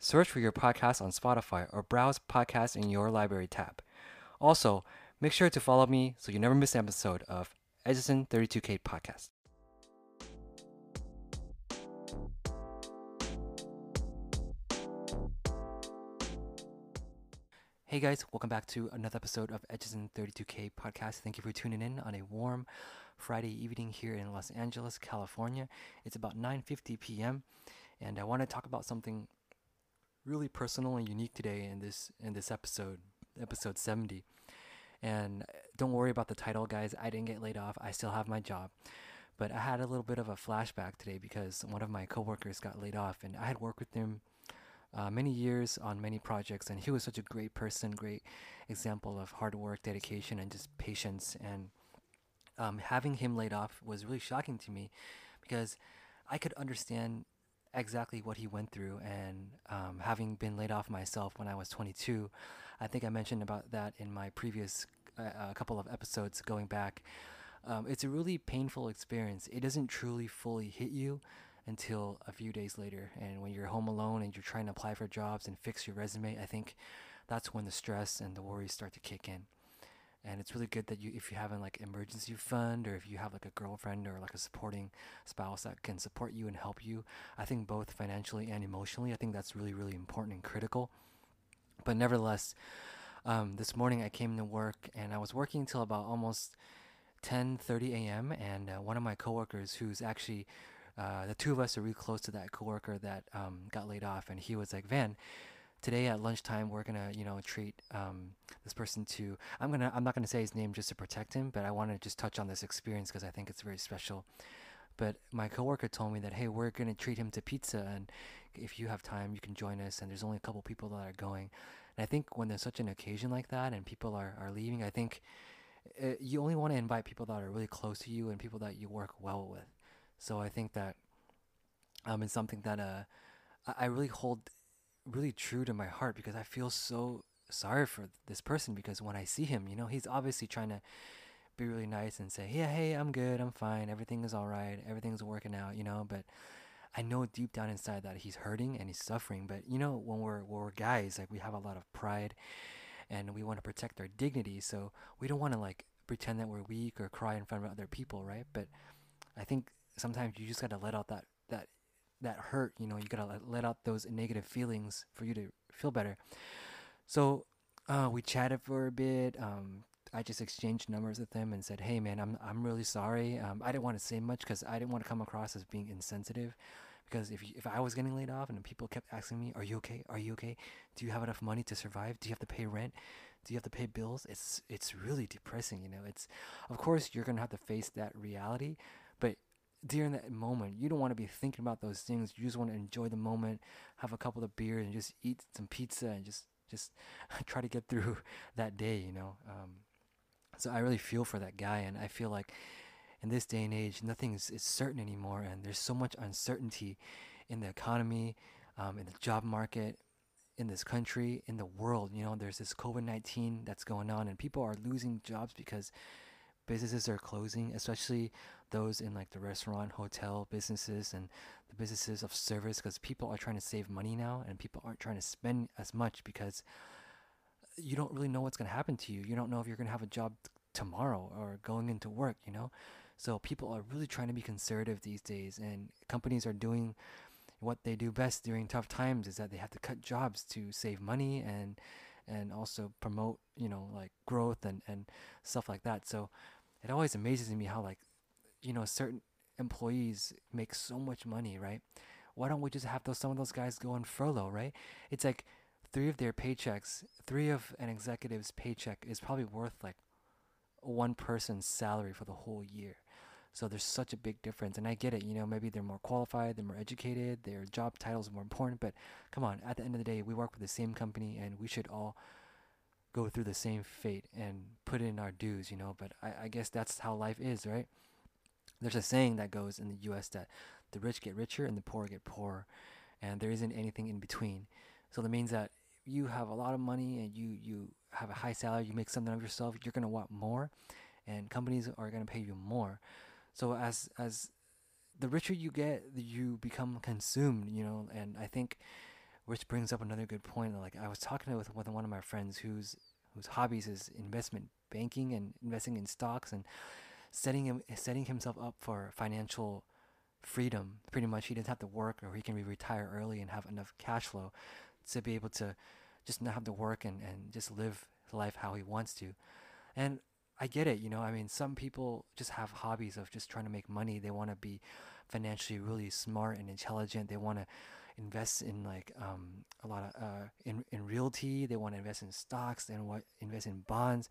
Search for your podcast on Spotify or browse podcasts in your library tab. Also, make sure to follow me so you never miss an episode of Echizen 32K Podcast. Hey guys, welcome back to another episode of Echizen 32K Podcast. Thank you for tuning in on a warm Friday evening here in Los Angeles, California. It's about 9:50 p.m. and I want to talk about something really personal and unique today in this in this episode, episode 70. And don't worry about the title, guys. I didn't get laid off. I still have my job. But I had a little bit of a flashback today because one of my coworkers got laid off, and I had worked with him uh, many years on many projects, and he was such a great person, great example of hard work, dedication, and just patience. And um, having him laid off was really shocking to me because I could understand exactly what he went through and um, having been laid off myself when I was 22. I think I mentioned about that in my previous uh, couple of episodes going back. Um, it's a really painful experience. It doesn't truly fully hit you until a few days later. And when you're home alone and you're trying to apply for jobs and fix your resume, I think that's when the stress and the worries start to kick in and it's really good that you if you have an like emergency fund or if you have like a girlfriend or like a supporting spouse that can support you and help you i think both financially and emotionally i think that's really really important and critical but nevertheless um, this morning i came to work and i was working until about almost 10:30 a.m. and uh, one of my coworkers who's actually uh, the two of us are really close to that coworker that um, got laid off and he was like van today at lunchtime we're gonna you know treat um, this person to i'm gonna i'm not gonna say his name just to protect him but i want to just touch on this experience because i think it's very special. But my coworker told me that hey we're gonna treat him to pizza and if you have time you can join us and there's only a couple people that are going. And i think when there's such an occasion like that and people are, are leaving i think uh, you only want to invite people that are really close to you and people that you work well with. So i think that um, it's something that uh, I really hold really true to my heart because I feel so sorry for this person because when I see him, you know, he's obviously trying to be really nice and say, "Yeah, hey, I'm good. I'm fine. Everything is all right. Everything's working out," you know, but I know deep down inside that he's hurting and he's suffering, but you know, when we're when we're guys, like we have a lot of pride and we want to protect our dignity, so we don't want to like pretend that we're weak or cry in front of other people, right? But I think sometimes you just got to let out that that that hurt you know you gotta let, out those negative feelings for you to feel better so uh, we chatted for a bit um, I just exchanged numbers with him and said, "Hey, man, I'm I'm really sorry. Um, I didn't want to say much because I didn't want to come across as being insensitive. Because if if I was getting laid off and people kept asking me, "Are you okay? Are you okay? Do you have enough money to survive? Do you have to pay rent? Do you have to pay bills?" It's it's really depressing. You know, it's of course you're gonna have to face that reality, during that moment, you don't want to be thinking about those things. You just want to enjoy the moment, have a couple of beers, and just eat some pizza and just just try to get through that day. You know. Um, so I really feel for that guy, and I feel like in this day and age, nothing is, is certain anymore, and there's so much uncertainty in the economy, um, in the job market, in this country, in the world. You know, there's this COVID 19 that's going on, and people are losing jobs because businesses are closing, especially those in like the restaurant, hotel businesses and the businesses of service because people are trying to save money now and people aren't trying to spend as much because you don't really know what's going to happen to you. You don't know if you're going to have a job t- tomorrow or going into work, you know? So people are really trying to be conservative these days and companies are doing what they do best during tough times is that they have to cut jobs to save money and and also promote, you know, like growth and and stuff like that. So it always amazes me how like you know certain employees make so much money right why don't we just have those some of those guys go on furlough right it's like three of their paychecks three of an executive's paycheck is probably worth like one person's salary for the whole year So there's such a big difference, and I get it. You know, maybe they're more qualified, they're more educated, their job titles more important. But come on, at the end of the day, we work with the same company, and we should all go through the same fate and put in our dues. You know, but I, I guess that's how life is, right? There's a saying that goes in the U.S. that the rich get richer and the poor get poorer, and there isn't anything in between. So that means that you have a lot of money and you you have a high salary, you make something of yourself, you're gonna want more, and companies are gonna pay you more. So as as the richer you get, you become consumed, you know. And I think, which brings up another good point. Like I was talking with with one of my friends whose whose hobbies is investment banking and investing in stocks and setting him setting himself up for financial freedom. Pretty much, he doesn't have to work, or he can retire early and have enough cash flow to be able to just not have to work and, and just live life how he wants to. And I get it, you know, I mean, some people just have hobbies of just trying to make money. They want to be financially really smart and intelligent. They want to invest in like um, a lot of uh, in in realty. They want to invest in stocks. They want invest in bonds.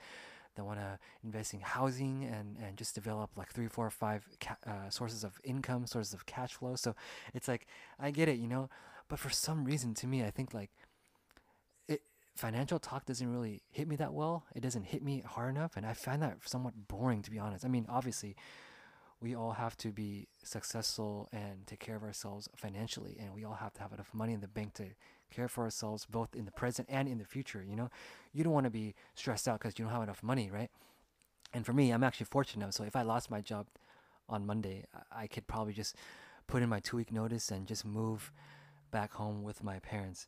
They want to invest in housing and and just develop like three, four, five ca- uh, sources of income, sources of cash flow. So it's like I get it, you know, but for some reason, to me, I think like it financial talk doesn't really hit me that well. It doesn't hit me hard enough, and I find that somewhat boring, to be honest. I mean, obviously, we all have to be successful and take care of ourselves financially, and we all have to have enough money in the bank to care for ourselves both in the present and in the future. You know, you don't want to be stressed out because you don't have enough money, right? And for me, I'm actually fortunate. Enough. So if I lost my job on Monday, I could probably just put in my two week notice and just move back home with my parents.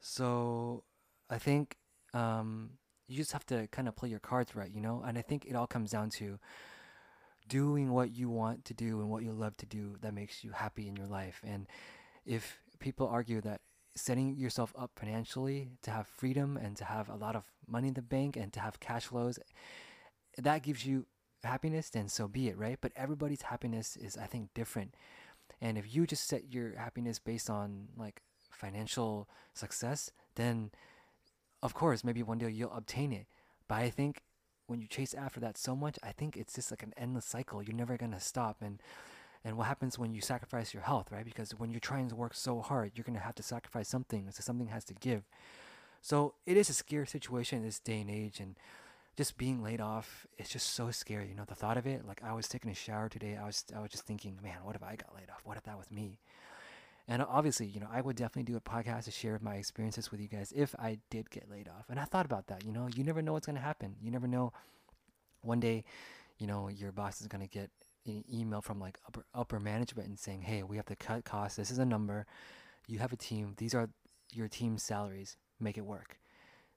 So I think um, you just have to kind of play your cards right, you know? And I think it all comes down to doing what you want to do and what you love to do that makes you happy in your life. And if people argue that setting yourself up financially to have freedom and to have a lot of money in the bank and to have cash flows, that gives you happiness, then so be it, right? But everybody's happiness is, I think, different. And if you just set your happiness based on like financial success, then of course, maybe one day you'll obtain it. But I think when you chase after that so much, I think it's just like an endless cycle. You're never gonna stop. And and what happens when you sacrifice your health, right? Because when you're trying to work so hard, you're gonna have to sacrifice something. So something has to give. So it is a scary situation in this day and age, and just being laid off it's just so scary. You know, the thought of it. Like I was taking a shower today, I was I was just thinking, man, what if I got laid off? What if that was me? And uh, obviously, you know, I would definitely do a podcast to share my experiences with you guys if I did get laid off. And I thought about that. You know, you never know what's gonna happen. You never know. One day, you know, your boss is gonna get an email from like upper upper management and saying, "Hey, we have to cut costs. This is a number. You have a team. These are your team's salaries. Make it work."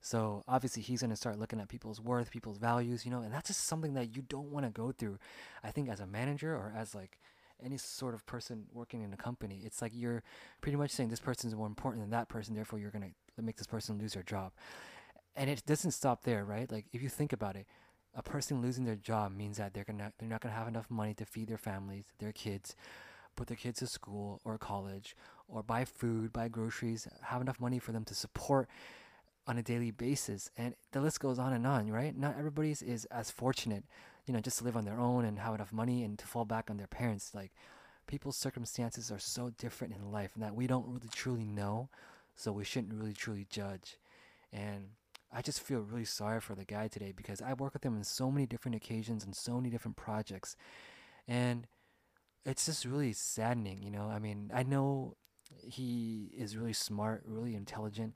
So obviously he's gonna start looking at people's worth, people's values, you know, and that's just something that you don't want to go through. I think as a manager or as like any sort of person working in a company, it's like you're pretty much saying this person is more important than that person, therefore you're gonna make this person lose their job. And it doesn't stop there, right? Like if you think about it, a person losing their job means that they're gonna they're not gonna have enough money to feed their families, their kids, put their kids to school or college, or buy food, buy groceries, have enough money for them to support on a daily basis. And the list goes on and on, right? Not everybody's is as fortunate, you know, just to live on their own and have enough money and to fall back on their parents. Like people's circumstances are so different in life that we don't really truly know. So we shouldn't really truly judge. And I just feel really sorry for the guy today because I work with him on so many different occasions and so many different projects. And it's just really saddening, you know. I mean, I know he is really smart, really intelligent,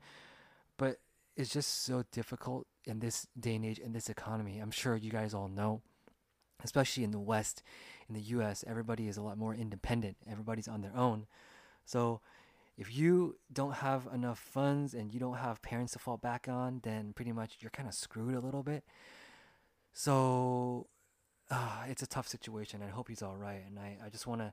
but it's just so difficult in this day and age in this economy. I'm sure you guys all know, especially in the West, in the US, everybody is a lot more independent. Everybody's on their own. So if you don't have enough funds and you don't have parents to fall back on, then pretty much you're kind of screwed a little bit. So uh, it's a tough situation. I hope he's all right. And I, I just want to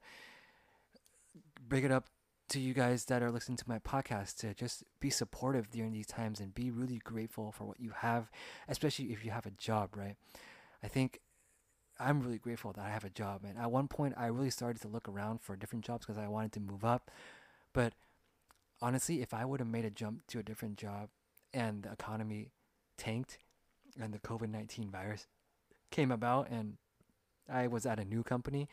bring it up to you guys that are listening to my podcast to just be supportive during these times and be really grateful for what you have, especially if you have a job, right? I think I'm really grateful that I have a job. And at one point, I really started to look around for different jobs because I wanted to move up. But honestly, if I would have made a jump to a different job and the economy tanked and the COVID 19 virus came about and I was at a new company,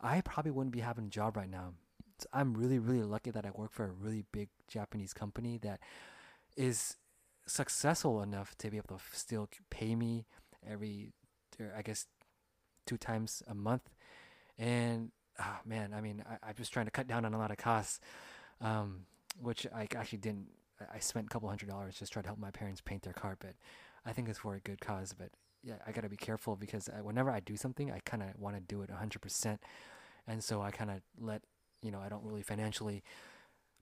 I probably wouldn't be having a job right now. So I'm really, really lucky that I work for a really big Japanese company that is successful enough to be able to still pay me every, er, I guess, two times a month. And oh man, I mean, I, I'm just trying to cut down on a lot of costs, um, which I actually didn't. I spent a couple hundred dollars just trying to help my parents paint their carpet. I think it's for a good cause, but yeah, I gotta be careful because I, whenever I do something, I kind of want to do it 100%, and so I kind of let you know I don't really financially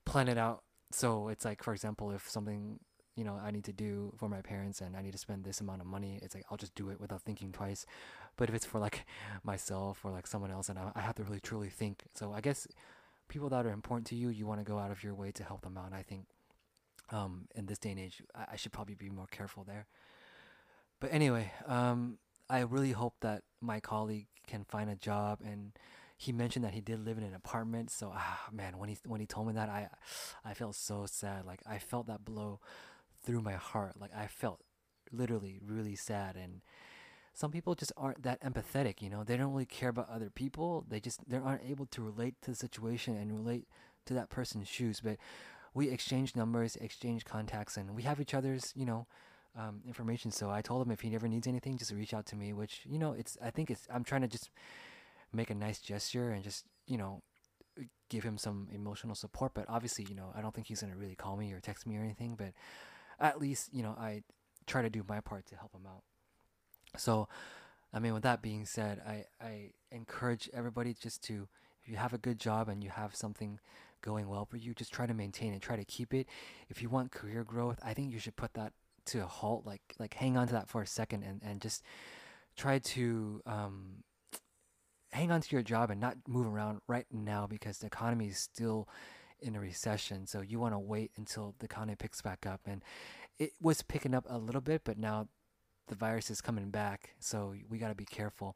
plan it out. So it's like, for example, if something you know I need to do for my parents and I need to spend this amount of money, it's like I'll just do it without thinking twice. But if it's for like myself or like someone else, and I, I have to really truly think. So I guess people that are important to you, you want to go out of your way to help them out. And I think um, in this day and age, I, I should probably be more careful there. But anyway, um, I really hope that my colleague can find a job and he mentioned that he did live in an apartment so ah man when he when he told me that i i felt so sad like i felt that blow through my heart like i felt literally really sad and some people just aren't that empathetic you know they don't really care about other people they just they aren't able to relate to the situation and relate to that person's shoes but we exchange numbers exchange contacts and we have each other's you know um, information. So I told him if he ever needs anything, just reach out to me. Which you know, it's I think it's I'm trying to just make a nice gesture and just you know give him some emotional support. But obviously, you know, I don't think he's gonna really call me or text me or anything. But at least you know I try to do my part to help him out. So, I mean, with that being said, I I encourage everybody just to if you have a good job and you have something going well for you, just try to maintain it, try to keep it. If you want career growth, I think you should put that to a halt, like like hang on to that for a second and, and just try to um, hang on to your job and not move around right now because the economy is still in a recession. So you want to wait until the economy picks back up. And it was picking up a little bit, but now the virus is coming back. So we got to be careful.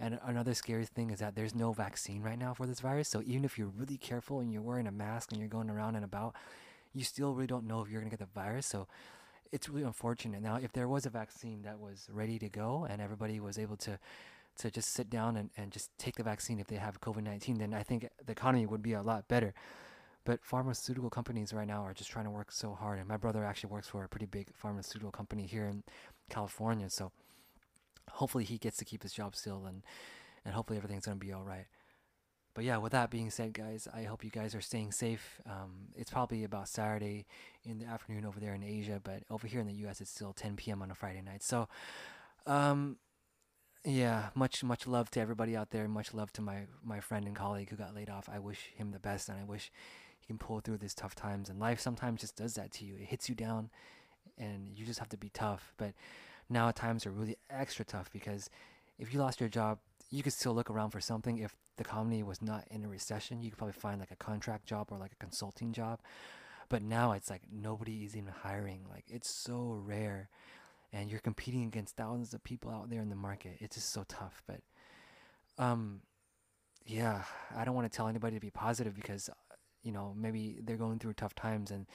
And another scary thing is that there's no vaccine right now for this virus. So even if you're really careful and you're wearing a mask and you're going around and about, you still really don't know if you're going to get the virus. So it's really unfortunate. Now, if there was a vaccine that was ready to go and everybody was able to to just sit down and, and just take the vaccine if they have COVID 19, then I think the economy would be a lot better. But pharmaceutical companies right now are just trying to work so hard. And my brother actually works for a pretty big pharmaceutical company here California. So hopefully he gets to keep his job still and, and hopefully everything's to be all right but yeah, with that being said, guys, I hope you guys are staying safe. Um, it's probably about Saturday in the afternoon over there in Asia, but over here in the U.S., it's still 10 p.m. on a Friday night. So, um, yeah, much much love to everybody out there. Much love to my my friend and colleague who got laid off. I wish him the best, and I wish he can pull through these tough times. And life sometimes just does that to you. It hits you down, and you just have to be tough. But now times are really extra tough because if you lost your job, you could still look around for something if the economy was not in a recession, you could probably find like a contract job or like a consulting job. But now it's like nobody is even hiring. Like it's so rare. And you're competing against thousands of people out there in the market. It's just so tough. But um yeah, I don't want to tell anybody to be positive because you know, maybe they're going through tough times and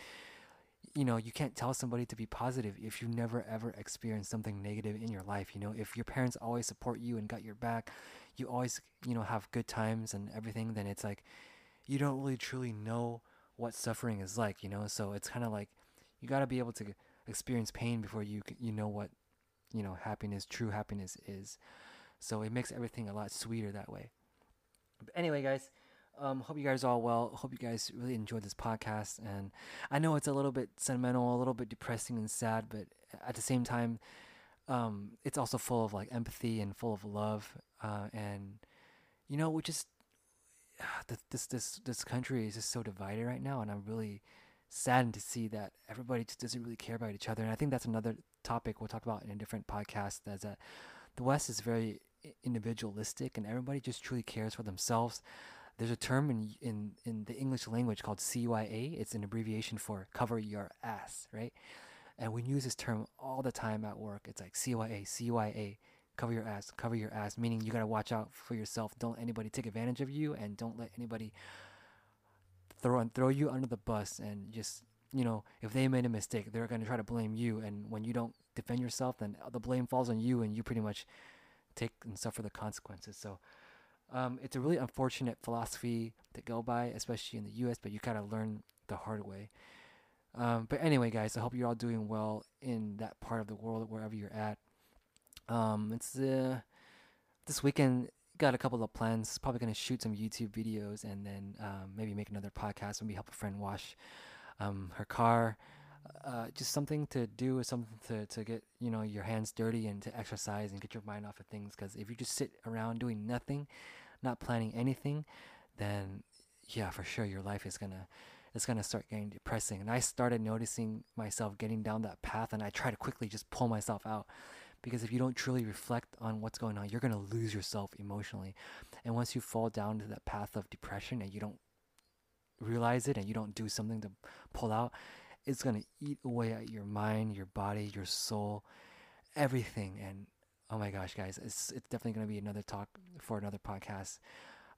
you know, you can't tell somebody to be positive if you never ever experienced something negative in your life. You know, if your parents always support you and got your back, you always, you know, have good times and everything, then it's like you don't really truly know what suffering is like, you know? So it's kind of like you got to be able to experience pain before you you know what, you know, happiness, true happiness is. So it makes everything a lot sweeter that way. But anyway, guys, um, hope you guys are all well. Hope you guys really enjoyed this podcast. And I know it's a little bit sentimental, a little bit depressing and sad, but at the same time, um, it's also full of like empathy and full of love. Uh, and you know, we just this this this country is just so divided right now, and I'm really saddened to see that everybody just doesn't really care about each other. And I think that's another topic we'll talk about in a different podcast. Is that the West is very individualistic, and everybody just truly cares for themselves there's a term in, in, in the English language called CYA. It's an abbreviation for cover your ass, right? And we use this term all the time at work. It's like CYA, CYA, cover your ass, cover your ass, meaning you got to watch out for yourself. Don't let anybody take advantage of you and don't let anybody throw and throw you under the bus and just, you know, if they made a mistake, they're going to try to blame you and when you don't defend yourself, then the blame falls on you and you pretty much take and suffer the consequences. So um, it's a really unfortunate philosophy to go by, especially in the U.S. But you kind of learn the hard way. Um, but anyway, guys, I hope you're all doing well in that part of the world, wherever you're at. Um, it's uh, this weekend. Got a couple of plans. Probably gonna shoot some YouTube videos and then um, maybe make another podcast. Maybe help a friend wash um, her car. Uh, just something to do, something to, to get you know your hands dirty and to exercise and get your mind off of things. Because if you just sit around doing nothing, not planning anything, then yeah, for sure your life is gonna it's gonna start getting depressing. And I started noticing myself getting down that path, and I try to quickly just pull myself out because if you don't truly reflect on what's going on, you're to lose yourself emotionally. And once you fall down to that path of depression and you don't realize it and you don't do something to pull out, it's going to eat away at your mind, your body, your soul, everything. And oh my gosh, guys, it's, it's definitely going to be another talk for another podcast.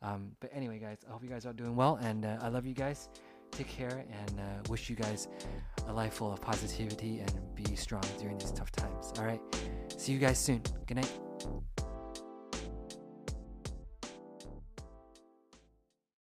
Um, but anyway, guys, I hope you guys are doing well and uh, I love you guys. Take care and uh, wish you guys a life full of positivity and be strong during these tough times. All right. See you guys soon. Good night.